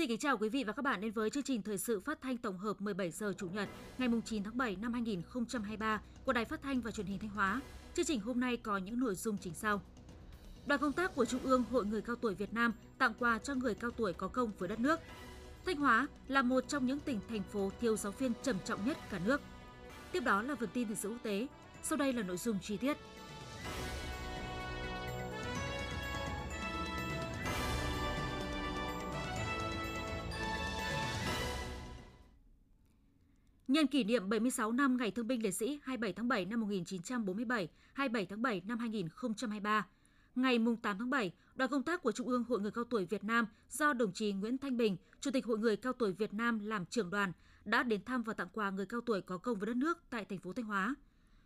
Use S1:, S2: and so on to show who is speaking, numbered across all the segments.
S1: Xin kính chào quý vị và các bạn đến với chương trình thời sự phát thanh tổng hợp 17 giờ chủ nhật, ngày 9 tháng 7 năm 2023 của Đài Phát thanh và Truyền hình Thanh Hóa. Chương trình hôm nay có những nội dung chính sau. Đoàn công tác của Trung ương Hội người cao tuổi Việt Nam tặng quà cho người cao tuổi có công với đất nước. Thanh Hóa là một trong những tỉnh, thành phố thiếu giáo viên trầm trọng nhất cả nước. Tiếp đó là phần tin thời sự quốc tế. Sau đây là nội dung chi tiết. Nhân kỷ niệm 76 năm Ngày Thương binh Liệt sĩ 27 tháng 7 năm 1947, 27 tháng 7 năm 2023, Ngày 8 tháng 7, đoàn công tác của Trung ương Hội người cao tuổi Việt Nam do đồng chí Nguyễn Thanh Bình, Chủ tịch Hội người cao tuổi Việt Nam làm trưởng đoàn đã đến thăm và tặng quà người cao tuổi có công với đất nước tại thành phố Thanh Hóa.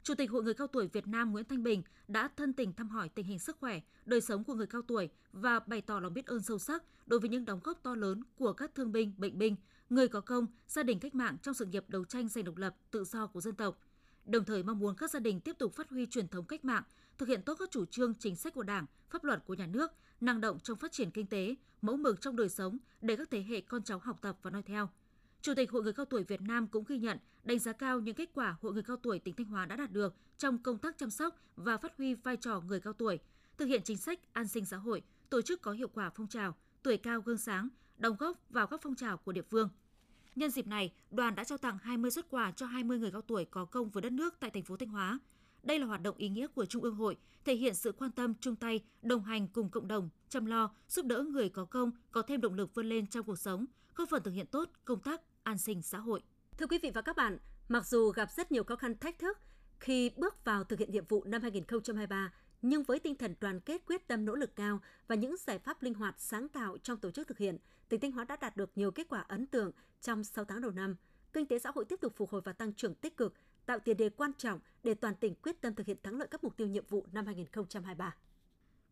S1: Chủ tịch Hội người cao tuổi Việt Nam Nguyễn Thanh Bình đã thân tình thăm hỏi tình hình sức khỏe, đời sống của người cao tuổi và bày tỏ lòng biết ơn sâu sắc đối với những đóng góp to lớn của các thương binh, bệnh binh, người có công, gia đình cách mạng trong sự nghiệp đấu tranh giành độc lập, tự do của dân tộc. Đồng thời mong muốn các gia đình tiếp tục phát huy truyền thống cách mạng, thực hiện tốt các chủ trương chính sách của Đảng, pháp luật của nhà nước, năng động trong phát triển kinh tế, mẫu mực trong đời sống để các thế hệ con cháu học tập và noi theo – Chủ tịch Hội người cao tuổi Việt Nam cũng ghi nhận, đánh giá cao những kết quả Hội người cao tuổi tỉnh Thanh Hóa đã đạt được trong công tác chăm sóc và phát huy vai trò người cao tuổi, thực hiện chính sách an sinh xã hội, tổ chức có hiệu quả phong trào tuổi cao gương sáng, đóng góp vào các phong trào của địa phương. Nhân dịp này, đoàn đã trao tặng 20 xuất quà cho 20 người cao tuổi có công với đất nước tại thành phố Thanh Hóa. Đây là hoạt động ý nghĩa của Trung ương hội, thể hiện sự quan tâm chung tay, đồng hành cùng cộng đồng, chăm lo, giúp đỡ người có công có thêm động lực vươn lên trong cuộc sống, góp phần thực hiện tốt công tác an sinh xã hội.
S2: Thưa quý vị và các bạn, mặc dù gặp rất nhiều khó khăn thách thức khi bước vào thực hiện nhiệm vụ năm 2023, nhưng với tinh thần đoàn kết quyết tâm nỗ lực cao và những giải pháp linh hoạt sáng tạo trong tổ chức thực hiện, tỉnh Thanh Hóa đã đạt được nhiều kết quả ấn tượng trong 6 tháng đầu năm. Kinh tế xã hội tiếp tục phục hồi và tăng trưởng tích cực, tạo tiền đề quan trọng để toàn tỉnh quyết tâm thực hiện thắng lợi các mục tiêu nhiệm vụ năm 2023.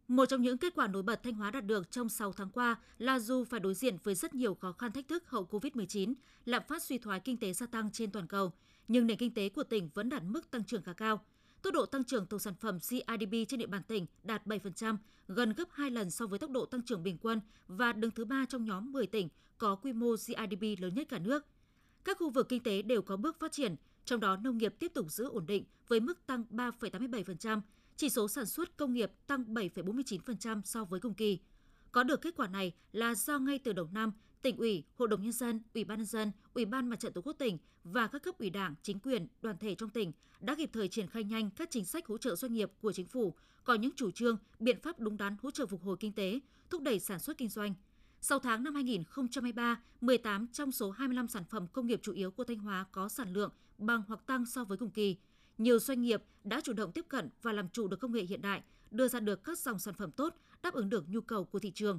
S1: Một trong những kết quả nổi bật Thanh Hóa đạt được trong 6 tháng qua là dù phải đối diện với rất nhiều khó khăn thách thức hậu Covid-19, lạm phát suy thoái kinh tế gia tăng trên toàn cầu, nhưng nền kinh tế của tỉnh vẫn đạt mức tăng trưởng khá cao. Tốc độ tăng trưởng tổng sản phẩm GRDP trên địa bàn tỉnh đạt 7%, gần gấp 2 lần so với tốc độ tăng trưởng bình quân và đứng thứ ba trong nhóm 10 tỉnh có quy mô GRDP lớn nhất cả nước. Các khu vực kinh tế đều có bước phát triển, trong đó nông nghiệp tiếp tục giữ ổn định với mức tăng 3,87%, chỉ số sản xuất công nghiệp tăng 7,49% so với cùng kỳ. Có được kết quả này là do ngay từ đầu năm, tỉnh ủy, hội đồng nhân dân, ủy ban nhân dân, ủy ban mặt trận tổ quốc tỉnh và các cấp ủy đảng, chính quyền, đoàn thể trong tỉnh đã kịp thời triển khai nhanh các chính sách hỗ trợ doanh nghiệp của chính phủ, có những chủ trương, biện pháp đúng đắn hỗ trợ phục hồi kinh tế, thúc đẩy sản xuất kinh doanh. Sau tháng năm 2023, 18 trong số 25 sản phẩm công nghiệp chủ yếu của Thanh Hóa có sản lượng bằng hoặc tăng so với cùng kỳ – nhiều doanh nghiệp đã chủ động tiếp cận và làm chủ được công nghệ hiện đại, đưa ra được các dòng sản phẩm tốt đáp ứng được nhu cầu của thị trường.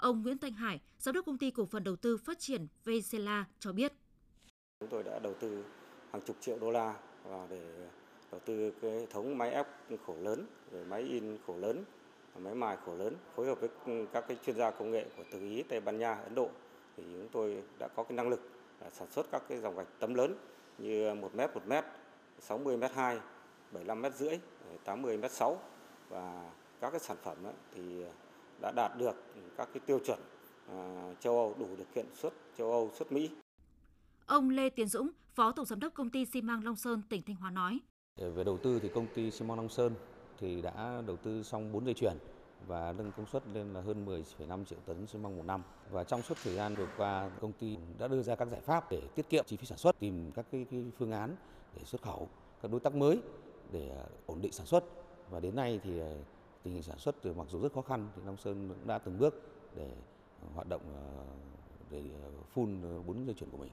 S1: Ông Nguyễn Thanh Hải, giám đốc công ty cổ phần đầu tư phát triển Vesela cho biết.
S3: Chúng tôi đã đầu tư hàng chục triệu đô la vào để đầu tư cái hệ thống máy ép khổ lớn, rồi máy in khổ lớn, máy mài khổ lớn, phối hợp với các cái chuyên gia công nghệ của từ Ý, Tây Ban Nha, Ấn Độ thì chúng tôi đã có cái năng lực sản xuất các cái dòng gạch tấm lớn như 1 m 1 m, 60 m 2, 75 m rưỡi, 80 m 6 và các cái sản phẩm thì đã đạt được các cái tiêu chuẩn à, châu Âu đủ điều kiện xuất châu Âu xuất Mỹ.
S1: Ông Lê Tiến Dũng, Phó Tổng Giám đốc Công ty xi măng Long Sơn, tỉnh Thanh Hóa nói.
S4: Về đầu tư thì công ty xi măng Long Sơn thì đã đầu tư xong 4 dây chuyền và nâng công suất lên là hơn 10,5 triệu tấn xi măng một năm. Và trong suốt thời gian vừa qua, công ty đã đưa ra các giải pháp để tiết kiệm chi phí sản xuất, tìm các cái, cái phương án để xuất khẩu các đối tác mới để à, ổn định sản xuất. Và đến nay thì à, tình hình sản xuất mặc dù rất khó khăn thì Long Sơn cũng đã từng bước để ờ, hoạt động ờ, để ờ, phun bốn dây chuyển của mình.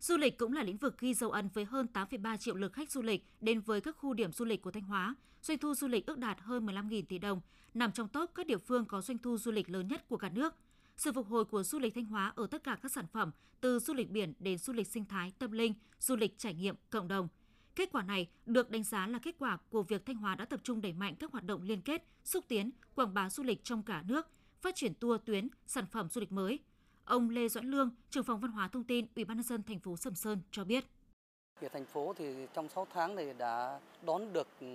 S1: Du lịch cũng là lĩnh vực ghi dấu ấn với hơn 8,3 triệu lượt khách du lịch đến với các khu điểm du lịch của Thanh Hóa. Doanh thu du lịch ước đạt hơn 15.000 tỷ đồng, nằm trong top các địa phương có doanh thu du lịch lớn nhất của cả nước. Sự phục hồi của du lịch Thanh Hóa ở tất cả các sản phẩm, từ du lịch biển đến du lịch sinh thái, tâm linh, du lịch trải nghiệm, cộng đồng. Kết quả này được đánh giá là kết quả của việc Thanh Hóa đã tập trung đẩy mạnh các hoạt động liên kết, xúc tiến, quảng bá du lịch trong cả nước, phát triển tour tuyến, sản phẩm du lịch mới – Ông Lê Doãn Lương, trưởng phòng văn hóa thông tin Ủy ban nhân dân thành phố Sầm Sơn cho biết.
S5: Ở thành phố thì trong 6 tháng này đã đón được ừ,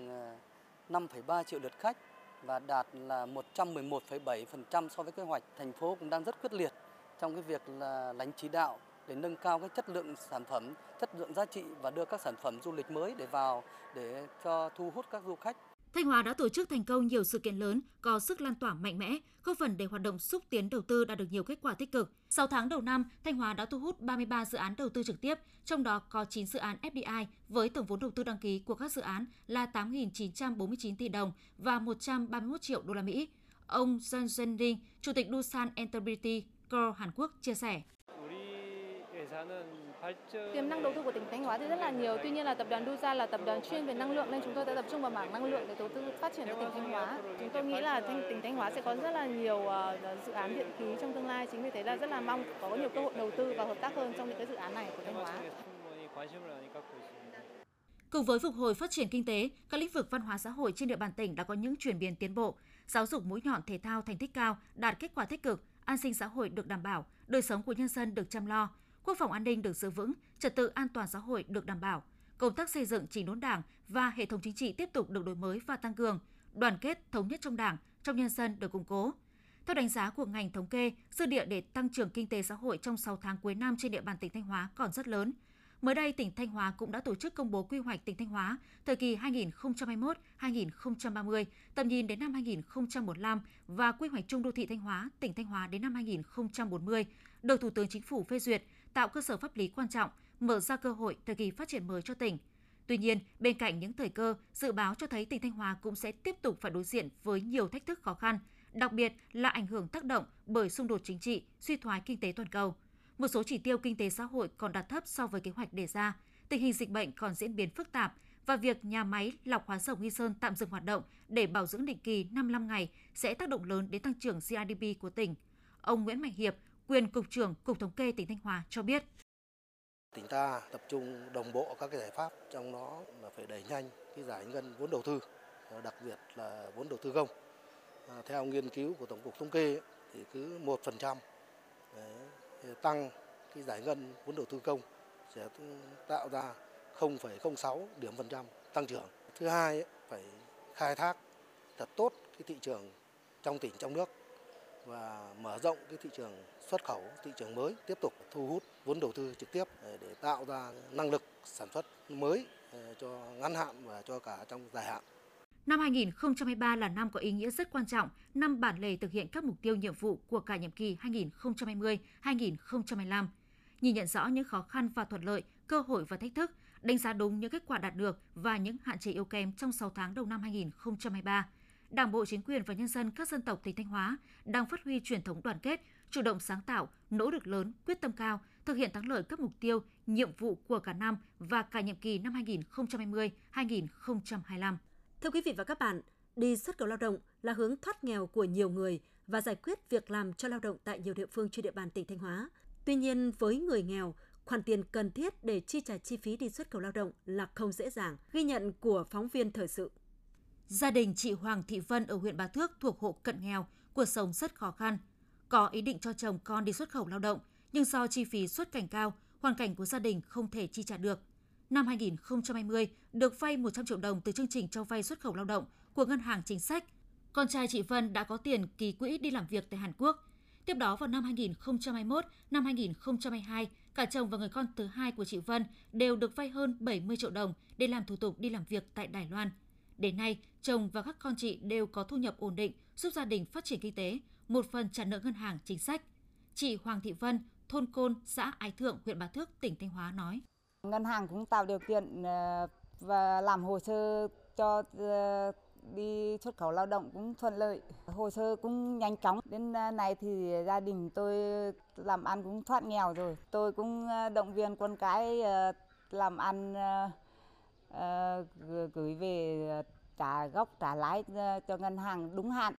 S5: 5,3 triệu lượt khách và đạt là 111,7% so với kế hoạch. Thành phố cũng đang rất quyết liệt trong cái việc là lãnh chỉ đạo để nâng cao cái chất lượng sản phẩm, chất lượng giá trị và đưa các sản phẩm du lịch mới để vào để cho thu hút các du khách.
S1: Thanh Hóa đã tổ chức thành công nhiều sự kiện lớn có sức lan tỏa mạnh mẽ, góp phần để hoạt động xúc tiến đầu tư đạt được nhiều kết quả tích cực. 6 tháng đầu năm, Thanh Hóa đã thu hút 33 dự án đầu tư trực tiếp, trong đó có 9 dự án FDI với tổng vốn đầu tư đăng ký của các dự án là 8.949 tỷ đồng và 131 triệu đô la Mỹ. Ông Sun Jending, Chủ tịch Dusan Enterprise Co Hàn Quốc chia sẻ.
S6: Tiềm năng đầu tư của tỉnh Thanh Hóa thì rất là nhiều. Tuy nhiên là tập đoàn Dusa là tập đoàn chuyên về năng lượng nên chúng tôi đã tập trung vào mảng năng lượng để đầu tư phát triển cho tỉnh Thanh Hóa. Chúng tôi nghĩ là tỉnh Thanh Hóa sẽ có rất là nhiều dự án điện khí trong tương lai. Chính vì thế là rất là mong có nhiều cơ hội đầu tư và hợp tác hơn trong những cái dự án này của Thanh Hóa.
S1: Cùng với phục hồi phát triển kinh tế, các lĩnh vực văn hóa xã hội trên địa bàn tỉnh đã có những chuyển biến tiến bộ. Giáo dục mũi nhọn thể thao thành tích cao, đạt kết quả tích cực, an sinh xã hội được đảm bảo, đời sống của nhân dân được chăm lo, quốc phòng an ninh được giữ vững, trật tự an toàn xã hội được đảm bảo, công tác xây dựng chỉnh đốn Đảng và hệ thống chính trị tiếp tục được đổi mới và tăng cường, đoàn kết thống nhất trong Đảng, trong nhân dân được củng cố. Theo đánh giá của ngành thống kê, dư địa để tăng trưởng kinh tế xã hội trong 6 tháng cuối năm trên địa bàn tỉnh Thanh Hóa còn rất lớn. Mới đây, tỉnh Thanh Hóa cũng đã tổ chức công bố quy hoạch tỉnh Thanh Hóa thời kỳ 2021-2030, tầm nhìn đến năm 2045 và quy hoạch chung đô thị Thanh Hóa, tỉnh Thanh Hóa đến năm 2040, được Thủ tướng Chính phủ phê duyệt, tạo cơ sở pháp lý quan trọng, mở ra cơ hội thời kỳ phát triển mới cho tỉnh. Tuy nhiên, bên cạnh những thời cơ, dự báo cho thấy tỉnh Thanh Hóa cũng sẽ tiếp tục phải đối diện với nhiều thách thức khó khăn, đặc biệt là ảnh hưởng tác động bởi xung đột chính trị, suy thoái kinh tế toàn cầu. Một số chỉ tiêu kinh tế xã hội còn đạt thấp so với kế hoạch đề ra, tình hình dịch bệnh còn diễn biến phức tạp và việc nhà máy lọc hóa dầu Nghi Sơn tạm dừng hoạt động để bảo dưỡng định kỳ 55 ngày sẽ tác động lớn đến tăng trưởng GDP của tỉnh. Ông Nguyễn Mạnh Hiệp, quyền Cục trưởng Cục Thống kê tỉnh Thanh Hóa cho biết.
S7: Tỉnh ta tập trung đồng bộ các cái giải pháp, trong đó là phải đẩy nhanh cái giải ngân vốn đầu tư, đặc biệt là vốn đầu tư công. À, theo nghiên cứu của Tổng cục Thống kê thì cứ 1% tăng cái giải ngân vốn đầu tư công sẽ tạo ra 0,06 điểm phần trăm tăng trưởng. Thứ hai phải khai thác thật tốt cái thị trường trong tỉnh trong nước và mở rộng cái thị trường xuất khẩu, thị trường mới, tiếp tục thu hút vốn đầu tư trực tiếp ờ, để tạo ra năng lực sản xuất mới ờ, cho ngắn hạn và cho cả trong dài hạn.
S1: Năm 2023 là năm có ý nghĩa rất quan trọng, năm bản lề thực hiện các mục tiêu nhiệm vụ của cả nhiệm kỳ 2020-2025. Nhìn nhận rõ những khó khăn và thuận lợi, cơ hội và thách thức, đánh giá đúng những kết quả đạt được và những hạn chế yếu kém trong 6 tháng đầu năm 2023. Đảng bộ, chính quyền và nhân dân các dân tộc tỉnh Thanh Hóa đang phát huy truyền thống đoàn kết, chủ động sáng tạo, nỗ lực lớn, quyết tâm cao, thực hiện thắng lợi các mục tiêu, nhiệm vụ của cả năm và cả nhiệm kỳ năm 2020-2025.
S2: Thưa quý vị và các bạn, đi xuất khẩu lao động là hướng thoát nghèo của nhiều người và giải quyết việc làm cho lao động tại nhiều địa phương trên địa bàn tỉnh Thanh Hóa. Tuy nhiên, với người nghèo, khoản tiền cần thiết để chi trả chi phí đi xuất khẩu lao động là không dễ dàng, ghi nhận của phóng viên thời sự.
S1: Gia đình chị Hoàng Thị Vân ở huyện Bá Thước thuộc hộ cận nghèo, cuộc sống rất khó khăn. Có ý định cho chồng con đi xuất khẩu lao động, nhưng do chi phí xuất cảnh cao, hoàn cảnh của gia đình không thể chi trả được. Năm 2020, được vay 100 triệu đồng từ chương trình cho vay xuất khẩu lao động của Ngân hàng Chính sách. Con trai chị Vân đã có tiền ký quỹ đi làm việc tại Hàn Quốc. Tiếp đó vào năm 2021, năm 2022, cả chồng và người con thứ hai của chị Vân đều được vay hơn 70 triệu đồng để làm thủ tục đi làm việc tại Đài Loan. Đến nay, chồng và các con chị đều có thu nhập ổn định, giúp gia đình phát triển kinh tế, một phần trả nợ ngân hàng chính sách. Chị Hoàng Thị Vân, thôn Côn, xã Ái Thượng, huyện Bá Thước, tỉnh Thanh Hóa nói.
S8: Ngân hàng cũng tạo điều kiện ờ, và làm hồ sơ cho ờ, đi xuất khẩu lao động cũng thuận lợi, hồ sơ cũng nhanh chóng. Đến ờ, nay thì gia đình tôi làm ăn cũng thoát nghèo rồi. Tôi cũng động viên con cái làm ăn Ờ, gửi về ờ, trả gốc trả lãi ờ, cho ngân hàng đúng hạn.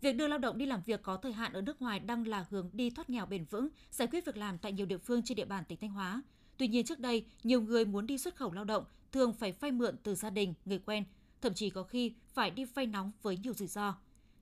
S1: Việc đưa lao động đi làm việc có thời hạn ở nước ngoài đang là hướng đi thoát nghèo bền vững, giải quyết việc làm tại nhiều địa phương trên địa bàn tỉnh Thanh Hóa. Tuy nhiên trước đây, nhiều người muốn đi xuất khẩu lao động thường phải vay mượn từ gia đình, người quen, thậm chí có khi phải đi vay nóng với nhiều rủi ro.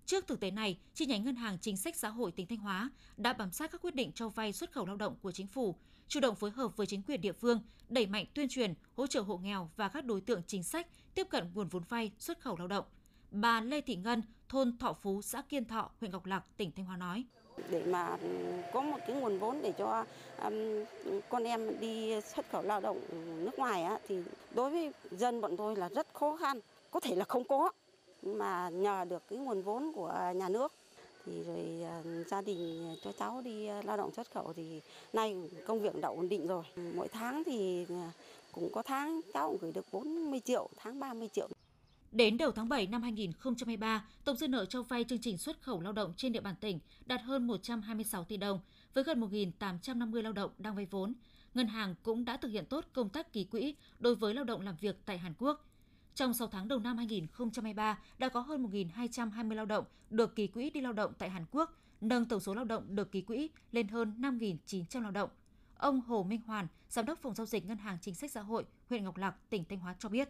S1: Trước thực tế này, chi nhánh Ngân hàng Chính sách Xã hội tỉnh Thanh Hóa đã bám sát các quyết định cho vay xuất khẩu lao động của chính phủ, chủ động phối hợp với chính quyền địa phương, đẩy mạnh tuyên truyền, hỗ trợ hộ nghèo và các đối tượng chính sách tiếp cận nguồn vốn vay xuất khẩu lao động. Bà Lê Thị Ngân, thôn Thọ Phú, xã Kiên Thọ, huyện Ngọc Lặc, tỉnh Thanh Hóa nói.
S9: để mà có một cái nguồn vốn để cho um, con em đi xuất khẩu lao động nước ngoài á, thì đối với dân bọn tôi là rất khó khăn, có thể là không có mà nhờ được cái nguồn vốn của nhà nước thì rồi à, gia đình à, cho cháu đi à, lao động xuất khẩu thì nay công việc đã ổn định rồi. Mỗi tháng thì cũng có tháng cháu cũng gửi được 40 triệu, tháng 30 triệu.
S1: Đến đầu tháng 7 năm 2023, tổng dư nợ cho vay chương trình xuất khẩu lao động trên địa bàn tỉnh đạt hơn 126 tỷ đồng, với gần 1.850 lao động đang vay vốn. Ngân hàng cũng đã thực hiện tốt công tác ký quỹ đối với lao động làm việc tại Hàn Quốc. Trong 6 tháng đầu năm 2023, đã có hơn 1.220 lao động được ký quỹ đi lao động tại Hàn Quốc, nâng tổng số lao động được ký quỹ lên hơn 5.900 lao động. Ông Hồ Minh Hoàn, Giám đốc Phòng Giao dịch Ngân hàng Chính sách Xã hội, huyện Ngọc Lặc, tỉnh Thanh Hóa cho biết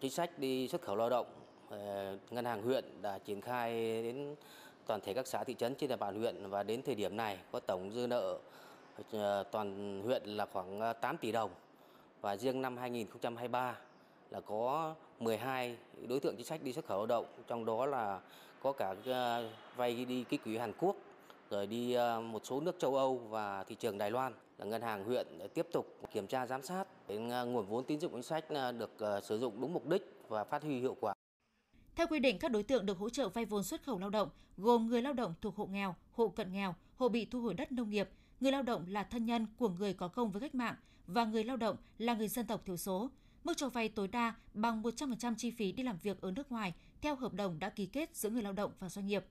S10: chính sách đi xuất khẩu lao động, ờ, ngân hàng huyện đã triển khai đến toàn thể các xã thị trấn trên địa bàn huyện và đến thời điểm này có tổng dư nợ ờ, toàn huyện là khoảng ờ, 8 tỷ đồng và riêng năm 2023 là có 12 đối tượng chính sách đi xuất khẩu lao động, trong đó là có cả ờ, vay đi ký quỹ Hàn Quốc, rồi đi ờ, một số nước châu Âu và thị trường Đài Loan là ngân hàng huyện tiếp tục kiểm tra giám sát đến ờ, nguồn vốn tín dụng chính sách được sử dụng đúng mục đích và phát huy hiệu quả.
S1: Theo quy định, các đối tượng được hỗ trợ vay vốn xuất khẩu lao động gồm người lao động thuộc hộ nghèo, hộ cận nghèo, hộ bị thu hồi đất nông nghiệp, người lao động là thân nhân của người có công với cách mạng và người lao động là người dân tộc thiểu số. Mức cho vay tối đa bằng 100% chi phí đi làm việc ở nước ngoài theo hợp đồng đã ký kết giữa người lao động và doanh nghiệp.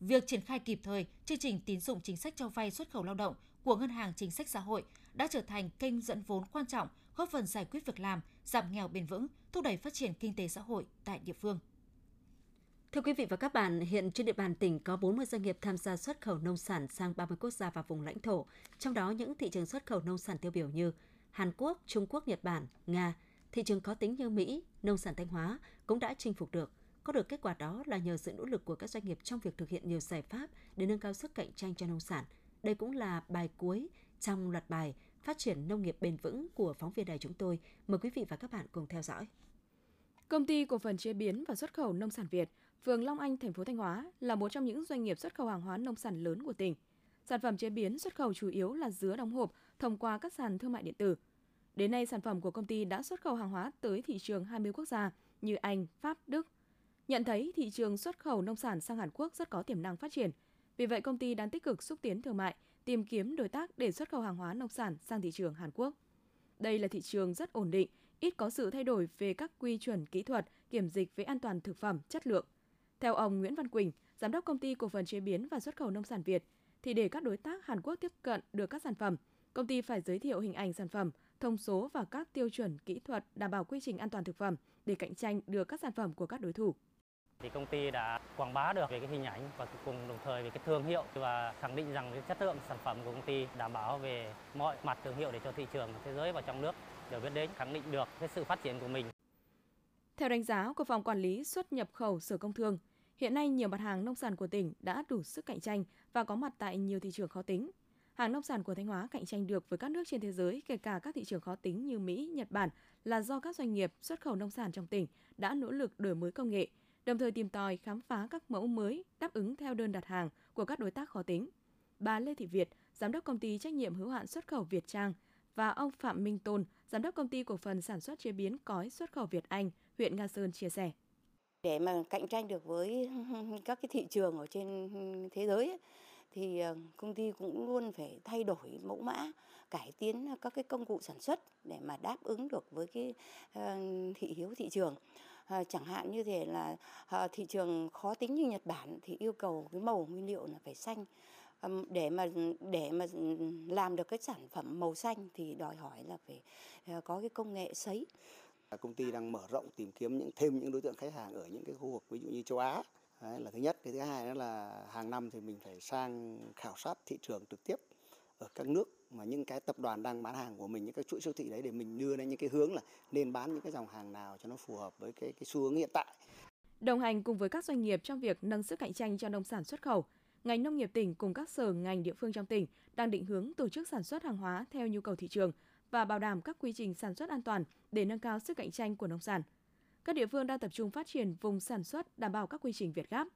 S1: Việc triển khai kịp thời chương trình tín dụng chính sách cho vay xuất khẩu lao động của Ngân hàng Chính sách Xã hội đã trở thành kênh dẫn vốn quan trọng góp phần giải quyết việc làm, giảm nghèo bền vững, thúc đẩy phát triển kinh tế xã hội tại địa phương.
S2: Thưa quý vị và các bạn, hiện trên địa bàn tỉnh có 40 doanh nghiệp tham gia xuất khẩu nông sản sang 30 quốc gia và vùng lãnh thổ, trong đó những thị trường xuất khẩu nông sản tiêu biểu như Hàn Quốc, Trung Quốc, Nhật Bản, Nga, thị trường có tính như Mỹ, nông sản Thanh Hóa cũng đã chinh phục được. Có được kết quả đó là nhờ sự nỗ lực của các doanh nghiệp trong việc thực hiện nhiều giải pháp để nâng cao sức cạnh tranh cho nông sản. Đây cũng là bài cuối trong loạt bài Phát triển nông nghiệp bền vững của phóng viên đài chúng tôi. Mời quý vị và các bạn cùng theo dõi.
S11: Công ty cổ phần chế biến và xuất khẩu nông sản Việt, phường Long Anh, thành phố Thanh Hóa là một trong những doanh nghiệp xuất khẩu hàng hóa nông sản lớn của tỉnh. Sản phẩm chế biến xuất khẩu chủ yếu là dứa đóng hộp thông qua các sàn thương mại điện tử. Đến nay, sản phẩm của công ty đã xuất khẩu hàng hóa tới thị trường 20 quốc gia như Anh, Pháp, Đức. Nhận thấy thị trường xuất khẩu nông sản sang Hàn Quốc rất có tiềm năng phát triển. Vì vậy, công ty đang tích cực xúc tiến thương mại, tìm kiếm đối tác để xuất khẩu hàng hóa nông sản sang thị trường Hàn Quốc. Đây là thị trường rất ổn định, ít có sự thay đổi về các quy chuẩn kỹ thuật, kiểm dịch về an toàn thực phẩm, chất lượng. Theo ông Nguyễn Văn Quỳnh, giám đốc công ty cổ phần chế biến và xuất khẩu nông sản Việt, thì để các đối tác Hàn Quốc tiếp cận được các sản phẩm, công ty phải giới thiệu hình ảnh sản phẩm, thông số và các tiêu chuẩn kỹ thuật đảm bảo quy trình an toàn thực phẩm để cạnh tranh được các sản phẩm của các đối thủ
S12: thì công ty đã quảng bá được về cái hình ảnh và cùng đồng thời về cái thương hiệu và khẳng định rằng cái chất lượng sản phẩm của công ty đảm bảo về mọi mặt thương hiệu để cho thị trường thế giới và trong nước đều biết đến, khẳng định được cái sự phát triển của mình.
S11: Theo đánh giá của Phòng Quản lý xuất nhập khẩu Sở Công Thương, hiện nay nhiều mặt hàng nông sản của tỉnh đã đủ sức cạnh tranh và có mặt tại nhiều thị trường khó tính. Hàng nông sản của Thanh Hóa cạnh tranh được với các nước trên thế giới, kể cả các thị trường khó tính như Mỹ, Nhật Bản là do các doanh nghiệp xuất khẩu nông sản trong tỉnh đã nỗ lực đổi mới công nghệ, đồng thời tìm tòi khám phá các mẫu mới đáp ứng theo đơn đặt hàng của các đối tác khó tính. Bà Lê Thị Việt, giám đốc công ty trách nhiệm hữu hạn xuất khẩu Việt Trang và ông Phạm Minh Tôn, giám đốc công ty cổ phần sản xuất chế biến cói xuất khẩu Việt Anh, huyện Nga Sơn chia sẻ.
S13: Để mà cạnh tranh được với các cái thị trường ở trên thế giới ấy, thì ờ, công ty cũng luôn phải thay đổi mẫu mã, cải tiến các cái công cụ sản xuất để mà đáp ứng được với cái ờ, thị hiếu thị trường. Ờ, chẳng hạn như thế là thị trường khó tính như Nhật Bản thì yêu cầu cái màu nguyên liệu là phải xanh. Để mà để mà làm được cái sản phẩm màu xanh thì đòi hỏi là phải có cái công nghệ sấy.
S14: Công ty đang mở rộng tìm kiếm những thêm những đối tượng khách hàng ở những cái khu vực ví dụ như châu Á. Đấy là thứ nhất cái thứ hai đó là hàng năm thì mình phải sang khảo sát thị trường trực tiếp ở các nước mà những cái tập đoàn đang bán hàng của mình những cái chuỗi siêu thị đấy để mình đưa ra những cái hướng là nên bán những cái dòng hàng nào cho nó phù hợp với cái cái xu hướng hiện tại.
S11: Đồng hành cùng với các doanh nghiệp trong việc nâng sức cạnh tranh cho nông sản xuất khẩu, ngành nông nghiệp tỉnh cùng các sở ngành địa phương trong tỉnh đang định hướng tổ chức sản xuất hàng hóa theo nhu cầu thị trường và bảo đảm các quy trình sản xuất an toàn để nâng cao sức cạnh tranh của nông sản. Các địa phương đang tập trung phát triển vùng sản xuất đảm bảo các quy trình Việt Gáp.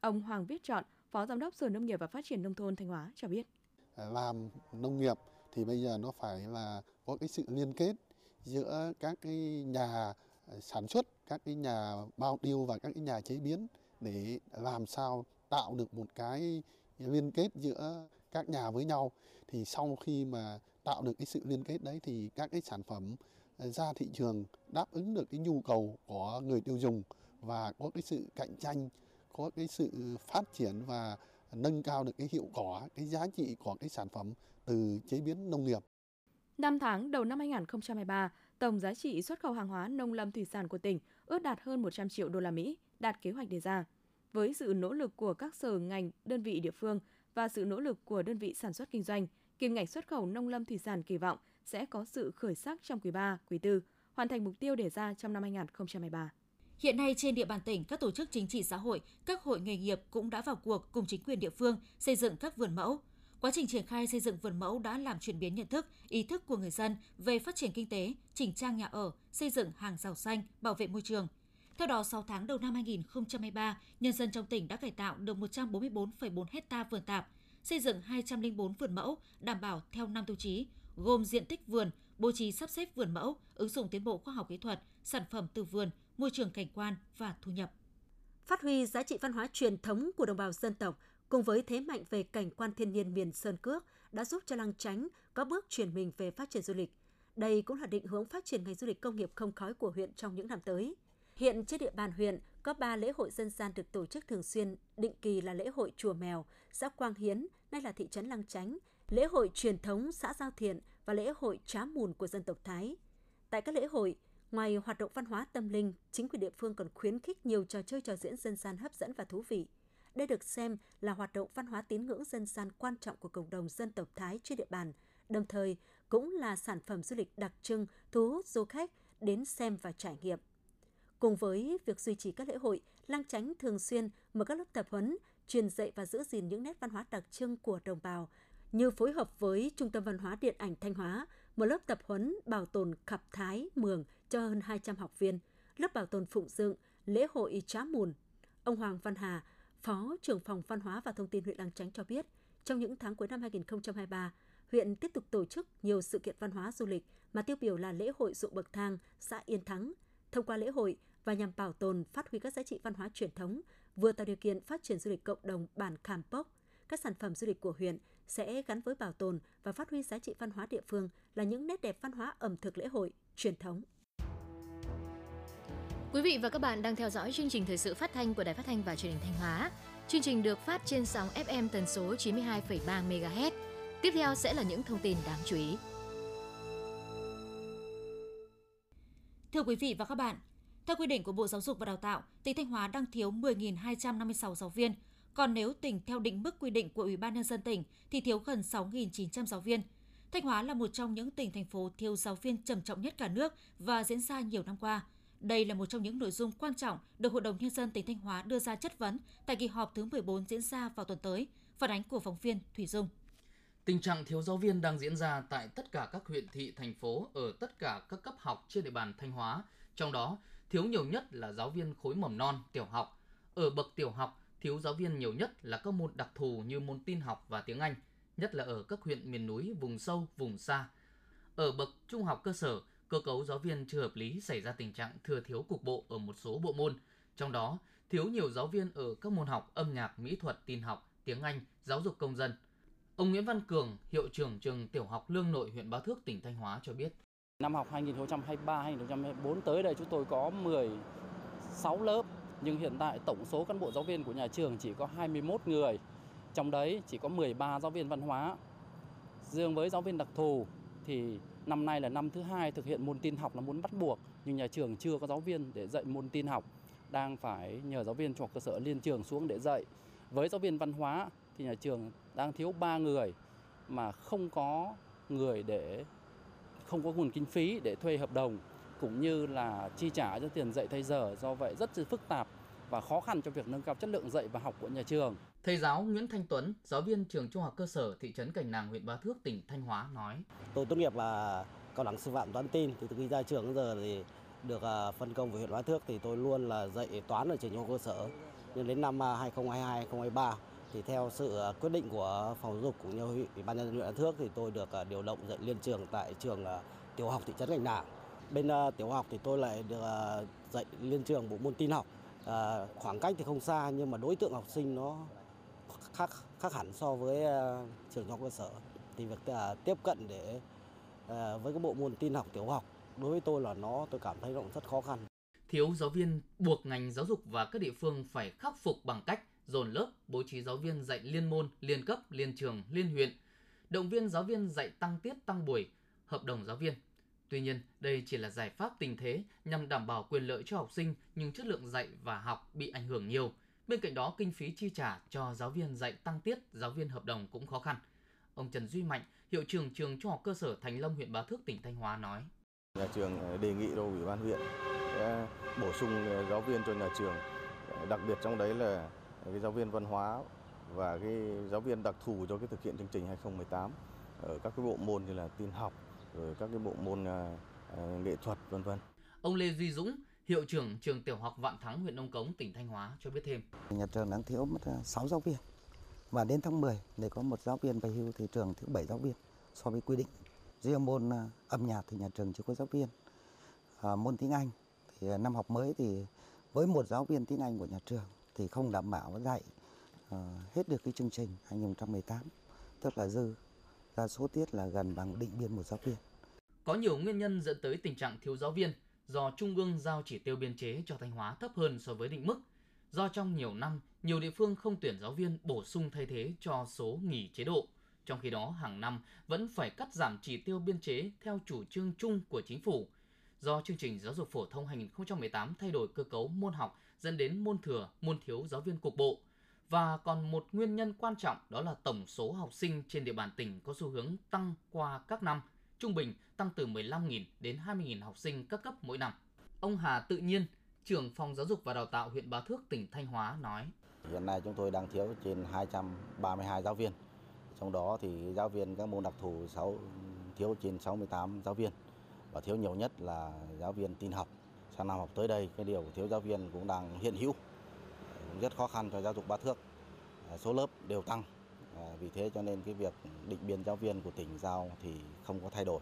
S11: Ông Hoàng Viết Trọn, Phó Giám đốc Sở Nông nghiệp và Phát triển Nông thôn Thanh Hóa cho biết.
S15: À, làm nông nghiệp thì bây giờ nó phải là có cái sự liên kết giữa các cái nhà sản xuất, các cái nhà bao tiêu và các cái nhà chế biến để làm sao tạo được một cái liên kết giữa các nhà với nhau thì sau khi mà tạo được cái sự liên kết đấy thì các cái sản phẩm Ờ, ra thị trường đáp ứng được cái nhu cầu của người tiêu dùng và có cái sự cạnh tranh, có cái sự phát triển và nâng cao được cái hiệu quả, cái giá trị của cái sản phẩm từ chế biến nông nghiệp.
S11: 5 tháng đầu năm 2023, tổng giá trị xuất khẩu hàng hóa nông lâm thủy sản của tỉnh ước đạt hơn 100 triệu đô la Mỹ, đạt kế hoạch đề ra. Với sự nỗ lực của các sở ngành, đơn vị địa phương và sự nỗ lực của đơn vị sản xuất kinh doanh, kim ngạch xuất khẩu nông lâm thủy sản kỳ vọng sẽ có sự khởi sắc trong quý 3, quý 4, hoàn thành mục tiêu đề ra trong năm 2023.
S1: Hiện nay trên địa bàn tỉnh, các tổ chức chính trị xã hội, các hội nghề nghiệp cũng đã vào cuộc cùng chính quyền địa phương xây dựng các vườn mẫu. Quá trình triển khai xây dựng vườn mẫu đã làm chuyển biến nhận thức, ý thức của người dân về phát triển kinh tế, chỉnh trang nhà ở, xây dựng hàng rào xanh, bảo vệ môi trường. Theo đó, 6 tháng đầu năm 2023, nhân dân trong tỉnh đã cải tạo được 144,4 hecta vườn tạp, xây dựng 204 vườn mẫu đảm bảo theo năm tiêu chí, gồm diện tích vườn, bố trí sắp xếp vườn mẫu, ứng dụng tiến bộ khoa học kỹ thuật, sản phẩm từ vườn, môi trường cảnh quan và thu nhập.
S2: Phát huy giá trị văn hóa truyền thống của đồng bào dân tộc cùng với thế mạnh về cảnh quan thiên nhiên miền Sơn Cước đã giúp cho Lăng Chánh có bước chuyển mình về phát triển du lịch. Đây cũng là định hướng phát triển ngành du lịch công nghiệp không khói của huyện trong những năm tới. Hiện trên địa bàn huyện có 3 lễ hội dân gian được tổ chức thường xuyên, định kỳ là lễ hội Chùa Mèo, xã Quang Hiến, nay là thị trấn Lăng Chánh, lễ hội truyền thống xã Giao Thiện và lễ hội Trá Mùn của dân tộc Thái. Tại các lễ hội, ngoài hoạt động văn hóa tâm linh, chính quyền địa phương còn khuyến khích nhiều trò chơi trò diễn dân gian hấp dẫn và thú vị. Đây được xem là hoạt động văn hóa tín ngưỡng dân gian quan trọng của cộng đồng dân tộc Thái trên địa bàn, đồng thời cũng là sản phẩm du lịch đặc trưng thu hút du khách đến xem và trải nghiệm. Cùng với việc duy trì các lễ hội, Lang Chánh thường xuyên mở các lớp tập huấn, truyền dạy và giữ gìn những nét văn hóa đặc trưng của đồng bào, như phối hợp với Trung tâm Văn hóa Điện ảnh Thanh Hóa, một lớp tập huấn bảo tồn khập thái mường cho hơn 200 học viên, lớp bảo tồn phụng dựng, lễ hội Trá Mùn. Ông Hoàng Văn Hà, Phó trưởng phòng Văn hóa và Thông tin huyện Lang Chánh cho biết, trong những tháng cuối năm 2023, huyện tiếp tục tổ chức nhiều sự kiện văn hóa du lịch mà tiêu biểu là lễ hội ruộng bậc thang xã Yên Thắng. Thông qua lễ hội và nhằm bảo tồn, phát huy các giá trị văn hóa truyền thống, vừa tạo điều kiện phát triển du lịch cộng đồng bản Kham Pốc, các sản phẩm du lịch của huyện sẽ gắn với bảo tồn và phát huy giá trị văn hóa địa phương là những nét đẹp văn hóa ẩm thực lễ hội truyền thống.
S16: Quý vị và các bạn đang theo dõi chương trình thời sự phát thanh của Đài Phát thanh và Truyền hình Thanh Hóa. Chương trình được phát trên sóng FM tần số 92,3 MHz. Tiếp theo sẽ là những thông tin đáng chú ý.
S1: Thưa quý vị và các bạn, theo quy định của Bộ Giáo dục và Đào tạo, tỉnh Thanh Hóa đang thiếu 10.256 giáo viên, còn nếu tỉnh theo định mức quy định của Ủy ban nhân dân tỉnh thì thiếu gần 6.900 giáo viên. Thanh Hóa là một trong những tỉnh thành phố thiếu giáo viên trầm trọng nhất cả nước và diễn ra nhiều năm qua. Đây là một trong những nội dung quan trọng được Hội đồng Nhân dân tỉnh Thanh Hóa đưa ra chất vấn tại kỳ họp thứ 14 diễn ra vào tuần tới. Phản ánh của phóng viên Thủy Dung.
S17: Tình trạng thiếu giáo viên đang diễn ra tại tất cả các huyện thị, thành phố ở tất cả các cấp học trên địa bàn Thanh Hóa. Trong đó, thiếu nhiều nhất là giáo viên khối mầm non, tiểu học. Ở bậc tiểu học, thiếu giáo viên nhiều nhất là các môn đặc thù như môn tin học và tiếng Anh, nhất là ở các huyện miền núi, vùng sâu, vùng xa. Ở bậc trung học cơ sở, cơ cấu giáo viên chưa hợp lý xảy ra tình trạng thừa thiếu cục bộ ở một số bộ môn, trong đó thiếu nhiều giáo viên ở các môn học âm nhạc, mỹ thuật, tin học, tiếng Anh, giáo dục công dân. Ông Nguyễn Văn Cường, hiệu trưởng trường tiểu học Lương Nội, huyện Bá Thước, tỉnh Thanh Hóa cho biết.
S18: Năm học 2023-2024 tới đây chúng tôi có 16 lớp, nhưng hiện tại tổng số cán bộ giáo viên của nhà trường chỉ có 21 người. Trong đấy chỉ có 13 giáo viên văn hóa. Riêng với giáo viên đặc thù thì năm nay là năm thứ hai thực hiện môn tin học là môn bắt buộc, nhưng nhà trường chưa có giáo viên để dạy môn tin học, đang phải nhờ giáo viên trung học cơ sở liên trường xuống để dạy. Với giáo viên văn hóa thì nhà trường đang thiếu 3 người mà không có người để không có nguồn kinh phí để thuê hợp đồng cũng như là chi trả cho tiền dạy thay giờ do vậy rất là phức tạp và khó khăn cho việc nâng cao chất lượng dạy và học của nhà trường.
S17: Thầy giáo Nguyễn Thanh Tuấn, giáo viên trường Trung học cơ sở thị trấn Cảnh Nàng, huyện Bá Thước, tỉnh Thanh Hóa nói:
S19: Tôi tốt nghiệp là cao đẳng sư phạm toán tin thì từ khi ra trường đến giờ thì được phân công về huyện Bá Thước thì tôi luôn là dạy toán ở trường trung học cơ sở. Nhưng đến năm 2022 2023 thì theo sự quyết định của phòng giáo dục cũng như ủy ban nhân dân huyện An Thước thì tôi được điều động dạy liên trường tại trường tiểu học thị trấn Gành Đảng. Bên ờ, tiểu học thì tôi lại được ờ, dạy liên trường bộ môn tin học. À, khoảng cách thì không xa nhưng mà đối tượng học sinh nó khác khác hẳn so với uh, trường trung học cơ sở. Thì việc uh, tiếp cận để uh, với cái bộ môn tin học tiểu học đối với tôi là nó tôi cảm thấy nó cũng rất khó khăn.
S17: Thiếu giáo viên buộc ngành giáo dục và các địa phương phải khắc phục bằng cách dồn lớp, bố trí giáo viên dạy liên môn, liên cấp, liên trường, liên huyện, động viên giáo viên dạy tăng tiết, tăng buổi, hợp đồng giáo viên. Tuy nhiên, đây chỉ là giải pháp tình thế nhằm đảm bảo quyền lợi cho học sinh nhưng chất lượng dạy và học bị ảnh hưởng nhiều. Bên cạnh đó, kinh phí chi trả cho giáo viên dạy tăng tiết, giáo viên hợp đồng cũng khó khăn. Ông Trần Duy Mạnh, hiệu trưởng trường Trung học cơ sở Thành Lâm huyện Bá Thước tỉnh Thanh Hóa nói:
S20: Nhà trường ờ, đề nghị đâu ủy ban huyện bổ sung ờ, giáo viên cho nhà trường, ờ, đặc biệt trong đấy là cái giáo viên văn hóa và cái giáo viên đặc thù cho cái thực hiện chương trình 2018 ở các cái bộ môn như là tin học rồi các cái bộ môn uh, nghệ thuật vân vân.
S17: Ông Lê Duy Dũng, hiệu trưởng trường tiểu học Vạn Thắng huyện Nông Cống tỉnh Thanh Hóa cho biết thêm.
S21: Nhà trường đang thiếu mất 6 giáo viên và đến tháng 10 để có một giáo viên về hưu thì trường thiếu 7 giáo viên so với quy định. Riêng môn âm nhạc thì nhà trường chỉ có giáo viên. À, môn tiếng Anh thì năm học mới thì với một giáo viên tiếng Anh của nhà trường thì không đảm bảo dạy uh, hết được cái chương trình 2018 tức là dư ra số tiết là gần bằng định biên một giáo viên.
S17: Có nhiều nguyên nhân dẫn tới tình trạng thiếu giáo viên do Trung ương giao chỉ tiêu biên chế cho Thanh Hóa thấp hơn so với định mức. Do trong nhiều năm, nhiều địa phương không tuyển giáo viên bổ sung thay thế cho số nghỉ chế độ. Trong khi đó, hàng năm vẫn phải cắt giảm chỉ tiêu biên chế theo chủ trương chung của chính phủ. Do chương trình giáo dục phổ thông 2018 thay đổi cơ cấu môn học dẫn đến môn thừa, môn thiếu giáo viên cục bộ. Và còn một nguyên nhân quan trọng đó là tổng số học sinh trên địa bàn tỉnh có xu hướng tăng qua các năm, trung bình tăng từ 15.000 đến 20.000 học sinh các cấp mỗi năm. Ông Hà Tự Nhiên, trưởng phòng giáo dục và đào tạo huyện Bá Thước, tỉnh Thanh Hóa nói.
S4: Hiện nay chúng tôi đang thiếu trên 232 giáo viên. Trong đó thì giáo viên các môn đặc thù 6, thiếu trên 68 giáo viên và thiếu nhiều nhất là giáo viên tin học sang năm học tới đây cái điều thiếu giáo viên cũng đang hiện hữu rất khó khăn cho giáo dục Ba Thước. Ờ, số lớp đều tăng. Ờ, vì thế cho nên cái việc định biên giáo viên của tỉnh giao thì không có thay đổi.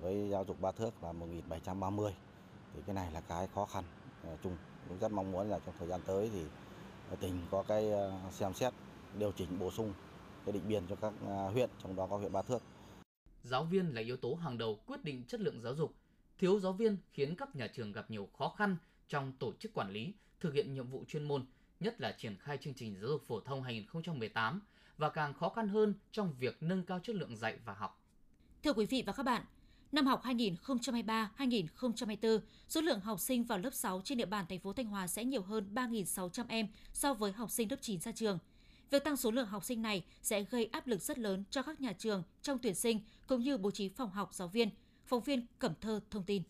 S4: Với giáo dục Ba Thước là 1.730 thì cái này là cái khó khăn ờ, chung. Cũng rất mong muốn là trong thời gian tới thì tỉnh có cái xem xét điều chỉnh bổ sung cái định biên cho các huyện trong đó có huyện Ba Thước.
S17: Giáo viên là yếu tố hàng đầu quyết định chất lượng giáo dục. Thiếu giáo viên khiến các nhà trường gặp nhiều khó khăn trong tổ chức quản lý, thực hiện nhiệm vụ chuyên môn, nhất là triển khai chương trình giáo dục phổ thông 2018 và càng khó khăn hơn trong việc nâng cao chất lượng dạy và học.
S1: Thưa quý vị và các bạn, năm học 2023-2024, số lượng học sinh vào lớp 6 trên địa bàn thành phố Thanh Hóa sẽ nhiều hơn 3.600 em so với học sinh lớp 9 ra trường. Việc tăng số lượng học sinh này sẽ gây áp lực rất lớn cho các nhà trường trong tuyển sinh cũng như bố trí phòng học giáo viên. Phóng viên Cẩm Thơ thông tin.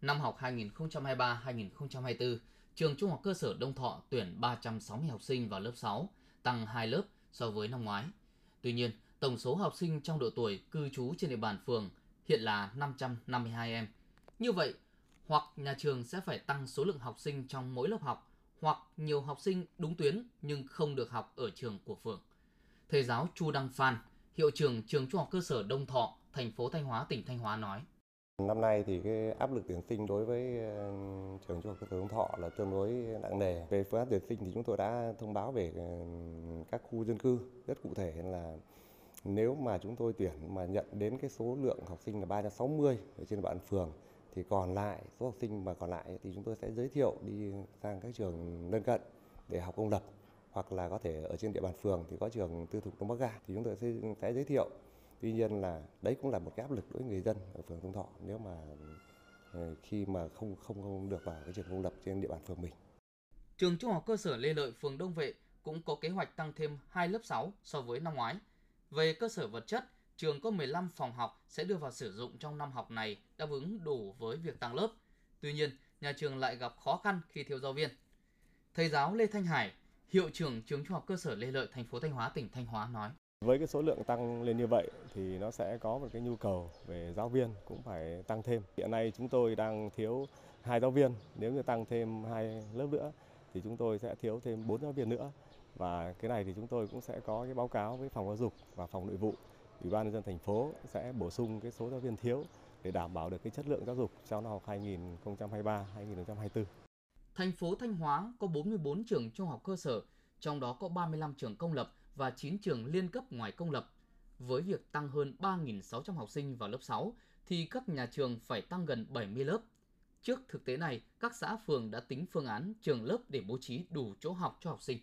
S17: Năm học 2023-2024, trường Trung học cơ sở Đông Thọ tuyển 360 học sinh vào lớp 6, tăng 2 lớp so với năm ngoái. Tuy nhiên, tổng số học sinh trong độ tuổi cư trú trên địa bàn phường hiện là 552 em. Như vậy, hoặc nhà trường sẽ phải tăng số lượng học sinh trong mỗi lớp học, hoặc nhiều học sinh đúng tuyến nhưng không được học ở trường của phường. Thầy giáo Chu Đăng Phan, hiệu trưởng trường Trung học cơ sở Đông Thọ, thành phố Thanh Hóa, tỉnh Thanh Hóa nói:
S22: Năm nay thì cái áp lực tuyển sinh đối với ờ, trường trung học cơ sở Đông Thọ là tương đối nặng nề. Về phương án tuyển sinh thì chúng tôi đã thông báo về ờ, các khu dân cư rất cụ thể là nếu mà chúng tôi tuyển mà nhận đến cái số lượng học sinh là 360 ở trên địa bàn phường thì còn lại số học sinh mà còn lại thì chúng tôi sẽ giới thiệu đi sang các trường lân cận để học công lập hoặc là có thể ở trên địa bàn phường thì có trường tư thục Đông Bắc Ga thì chúng tôi sẽ, sẽ giới thiệu tuy nhiên là đấy cũng là một cái áp lực đối với người dân ở phường Đông Thọ nếu mà ờ, khi mà không không không được vào cái trường công lập trên địa bàn phường mình.
S17: Trường Trung học cơ sở Lê Lợi phường Đông Vệ cũng có kế hoạch tăng thêm 2 lớp 6 so với năm ngoái. Về cơ sở vật chất, trường có 15 phòng học sẽ đưa vào sử dụng trong năm học này đáp ứng đủ với việc tăng lớp. Tuy nhiên, nhà trường lại gặp khó khăn khi thiếu giáo viên. Thầy giáo Lê Thanh Hải, hiệu trưởng trường Trung học cơ sở Lê Lợi, thành phố Thanh Hóa, tỉnh Thanh Hóa nói:
S22: với cái số lượng tăng lên như vậy thì nó sẽ có một cái nhu cầu về giáo viên cũng phải tăng thêm. Hiện nay chúng tôi đang thiếu hai giáo viên, nếu như tăng thêm hai lớp nữa thì chúng tôi sẽ thiếu thêm bốn giáo viên nữa. và cái này thì chúng tôi cũng sẽ có cái báo cáo với phòng giáo dục và phòng nội vụ ủy ban nhân dân thành phố sẽ bổ sung cái số giáo viên thiếu để đảm bảo được cái chất lượng giáo dục trong năm học 2023-2024.
S17: Thành phố Thanh Hóa có 44 trường trung học cơ sở, trong đó có 35 trường công lập và 9 trường liên cấp ngoài công lập. Với việc tăng hơn 3.600 học sinh vào lớp 6 thì các nhà trường phải tăng gần 70 lớp. Trước thực tế này, các xã phường đã tính phương án trường lớp để bố trí đủ chỗ học cho học sinh.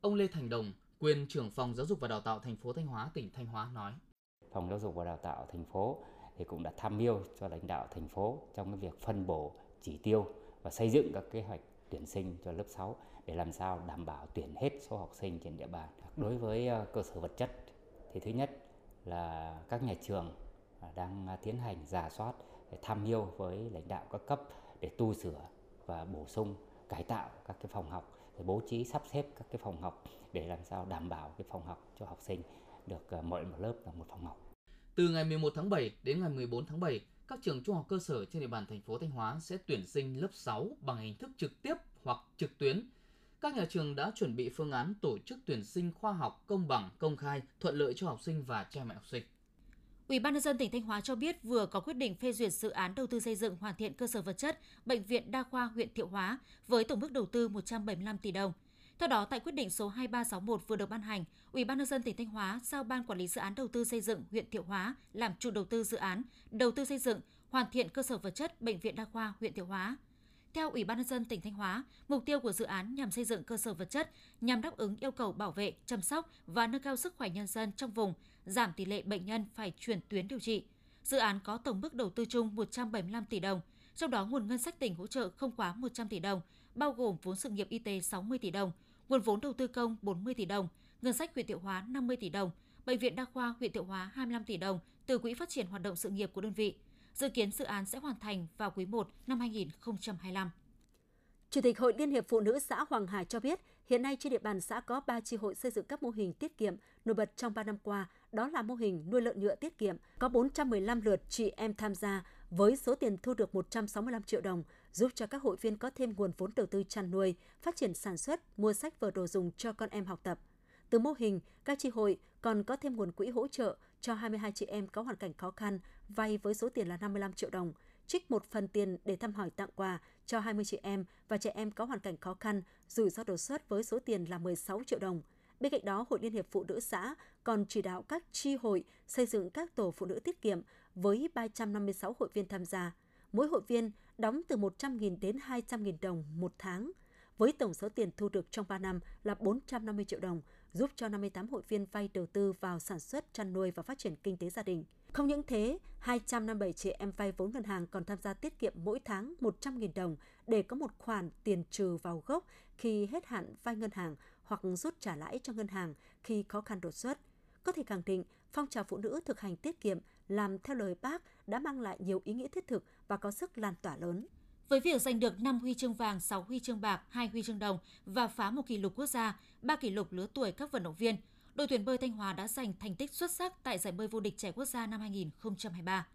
S17: Ông Lê Thành Đồng, quyền trưởng phòng giáo dục và đào tạo thành phố Thanh Hóa, tỉnh Thanh Hóa nói:
S23: Phòng giáo dục và đào tạo thành phố thì cũng đã tham mưu cho lãnh đạo thành phố trong cái việc phân bổ chỉ tiêu và xây dựng các kế hoạch tuyển sinh cho lớp 6 để làm sao đảm bảo tuyển hết số học sinh trên địa bàn. Đối với ờ, cơ sở vật chất thì thứ nhất là các nhà trường à, đang à, tiến hành giả soát để tham mưu với lãnh đạo các cấp để tu sửa và bổ sung cải tạo các cái phòng học để bố trí sắp xếp các cái phòng học để làm sao đảm bảo cái phòng học cho học sinh được ờ, mỗi một lớp là một phòng học.
S17: Từ ngày 11 tháng 7 đến ngày 14 tháng 7, các trường trung học cơ sở trên địa bàn thành phố Thanh Hóa sẽ tuyển sinh lớp 6 bằng hình thức trực tiếp hoặc trực tuyến. Các nhà trường đã chuẩn bị phương án tổ chức tuyển sinh khoa học công bằng, công khai, thuận lợi cho học sinh và cha mẹ học sinh.
S1: Ủy ban nhân dân tỉnh Thanh Hóa cho biết vừa có quyết định phê duyệt dự án đầu tư xây dựng hoàn thiện cơ sở vật chất bệnh viện đa khoa huyện Thiệu Hóa với tổng mức đầu tư 175 tỷ đồng. Theo đó, tại quyết định số 2361 vừa được ban hành, Ủy ban nhân dân tỉnh Thanh Hóa giao ban quản lý dự án đầu tư xây dựng huyện Thiệu Hóa làm chủ đầu tư dự án đầu tư xây dựng hoàn thiện cơ sở vật chất bệnh viện đa khoa huyện Thiệu Hóa. Theo Ủy ban nhân dân tỉnh Thanh Hóa, mục tiêu của dự án nhằm xây dựng cơ sở vật chất nhằm đáp ứng yêu cầu bảo vệ, chăm sóc và nâng cao sức khỏe nhân dân trong vùng, giảm tỷ lệ bệnh nhân phải chuyển tuyến điều trị. Dự án có tổng mức đầu tư chung 175 tỷ đồng, trong đó nguồn ngân sách tỉnh hỗ trợ không quá 100 tỷ đồng, bao gồm vốn sự nghiệp y tế 60 tỷ đồng, nguồn vốn đầu tư công 40 tỷ đồng, ngân sách huyện Thiệu Hóa 50 tỷ đồng, bệnh viện đa khoa huyện Thiệu Hóa 25 tỷ đồng từ quỹ phát triển hoạt động sự nghiệp của đơn vị. Dự kiến dự án sẽ hoàn thành vào quý 1 năm 2025.
S2: Chủ tịch Hội Liên hiệp Phụ nữ xã Hoàng Hải cho biết, hiện nay trên địa bàn xã có 3 chi hội xây dựng các mô hình tiết kiệm nổi bật trong 3 năm qua, đó là mô hình nuôi lợn nhựa tiết kiệm, có 415 lượt chị em tham gia với số tiền thu được 165 triệu đồng, giúp cho các hội viên có thêm nguồn vốn đầu tư chăn nuôi, phát triển sản xuất, mua sách vở đồ dùng cho con em học tập. Từ mô hình, các chi hội còn có thêm nguồn quỹ hỗ trợ cho 22 chị em có hoàn cảnh khó khăn, vay với số tiền là 55 triệu đồng, trích một phần tiền để thăm hỏi tặng quà cho 20 chị em và trẻ em có hoàn cảnh khó khăn, rủi ro đột xuất với số tiền là 16 triệu đồng. Bên cạnh đó, Hội Liên hiệp Phụ nữ xã còn chỉ đạo các chi hội xây dựng các tổ phụ nữ tiết kiệm với 356 hội viên tham gia. Mỗi hội viên đóng từ 100.000 đến 200.000 đồng một tháng, với tổng số tiền thu được trong 3 năm là 450 triệu đồng, giúp cho 58 hội viên vay đầu tư vào sản xuất, chăn nuôi và phát triển kinh tế gia đình. Không những thế, 257 chị em vay vốn ngân hàng còn tham gia tiết kiệm mỗi tháng 100.000 đồng để có một khoản tiền trừ vào gốc khi hết hạn vay ngân hàng hoặc rút trả lãi cho ngân hàng khi khó khăn đột xuất. Có thể khẳng định, phong trào phụ nữ thực hành tiết kiệm làm theo lời bác đã mang lại nhiều ý nghĩa thiết thực và có sức lan tỏa lớn.
S1: Với việc giành được 5 huy chương vàng, 6 huy chương bạc, 2 huy chương đồng và phá một kỷ lục quốc gia, 3 kỷ lục lứa tuổi các vận động viên, đội tuyển bơi Thanh Hóa đã giành thành tích xuất sắc tại giải bơi vô địch trẻ quốc gia năm 2023.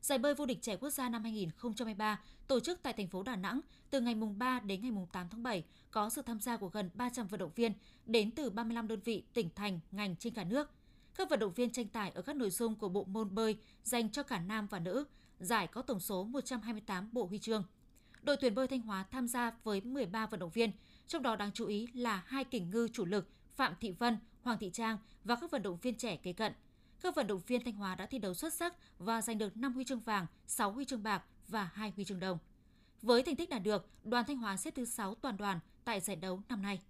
S1: Giải bơi vô địch trẻ quốc gia năm 2023 tổ chức tại thành phố Đà Nẵng từ ngày mùng 3 đến ngày mùng 8 tháng 7 có sự tham gia của gần 300 vận động viên đến từ 35 đơn vị, tỉnh thành, ngành trên cả nước. Các vận động viên tranh tài ở các nội dung của bộ môn bơi dành cho cả nam và nữ. Giải có tổng số 128 bộ huy chương. Đội tuyển bơi Thanh Hóa tham gia với 13 vận động viên, trong đó đáng chú ý là hai kình ngư chủ lực Phạm Thị Vân, Hoàng Thị Trang và các vận động viên trẻ kế cận. Các vận động viên Thanh Hóa đã thi đấu xuất sắc và giành được 5 huy chương vàng, 6 huy chương bạc và 2 huy chương đồng. Với thành tích đạt được, đoàn Thanh Hóa xếp thứ 6 toàn đoàn tại giải đấu năm nay.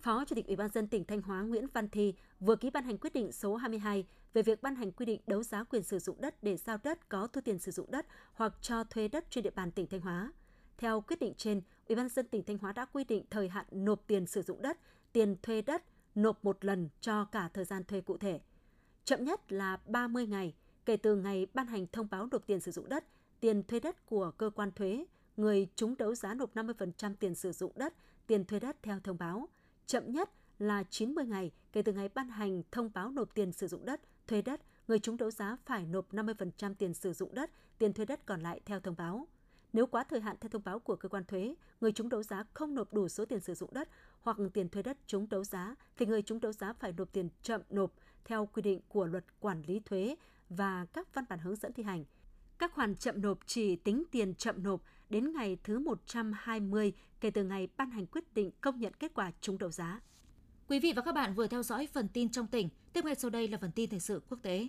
S2: Phó Chủ tịch Ủy ban dân tỉnh Thanh Hóa Nguyễn Văn Thi vừa ký ban hành quyết định số 22 về việc ban hành quy định đấu giá quyền sử dụng đất để giao đất có thu tiền sử dụng đất hoặc cho thuê đất trên địa bàn tỉnh Thanh Hóa. Theo quyết định trên, Ủy ban dân tỉnh Thanh Hóa đã quy định thời hạn nộp tiền sử dụng đất, tiền thuê đất nộp một lần cho cả thời gian thuê cụ thể. Chậm nhất là 30 ngày kể từ ngày ban hành thông báo nộp tiền sử dụng đất, tiền thuê đất của cơ quan thuế, người trúng đấu giá nộp 50% tiền sử dụng đất, tiền thuê đất theo thông báo. Chậm nhất là 90 ngày kể từ ngày ban hành thông báo nộp tiền sử dụng đất, thuê đất, người trúng đấu giá phải nộp 50% tiền sử dụng đất, tiền thuê đất còn lại theo thông báo. Nếu quá thời hạn theo thông báo của cơ quan thuế, người trúng đấu giá không nộp đủ số tiền sử dụng đất hoặc tiền thuê đất trúng đấu giá thì người trúng đấu giá phải nộp tiền chậm nộp theo quy định của luật quản lý thuế và các văn bản hướng dẫn thi hành. Các khoản chậm nộp chỉ tính tiền chậm nộp đến ngày thứ 120 kể từ ngày ban hành quyết định công nhận kết quả trúng đấu giá.
S1: Quý vị và các bạn vừa theo dõi phần tin trong tỉnh. Tiếp ngay sau đây là phần tin thời sự quốc tế.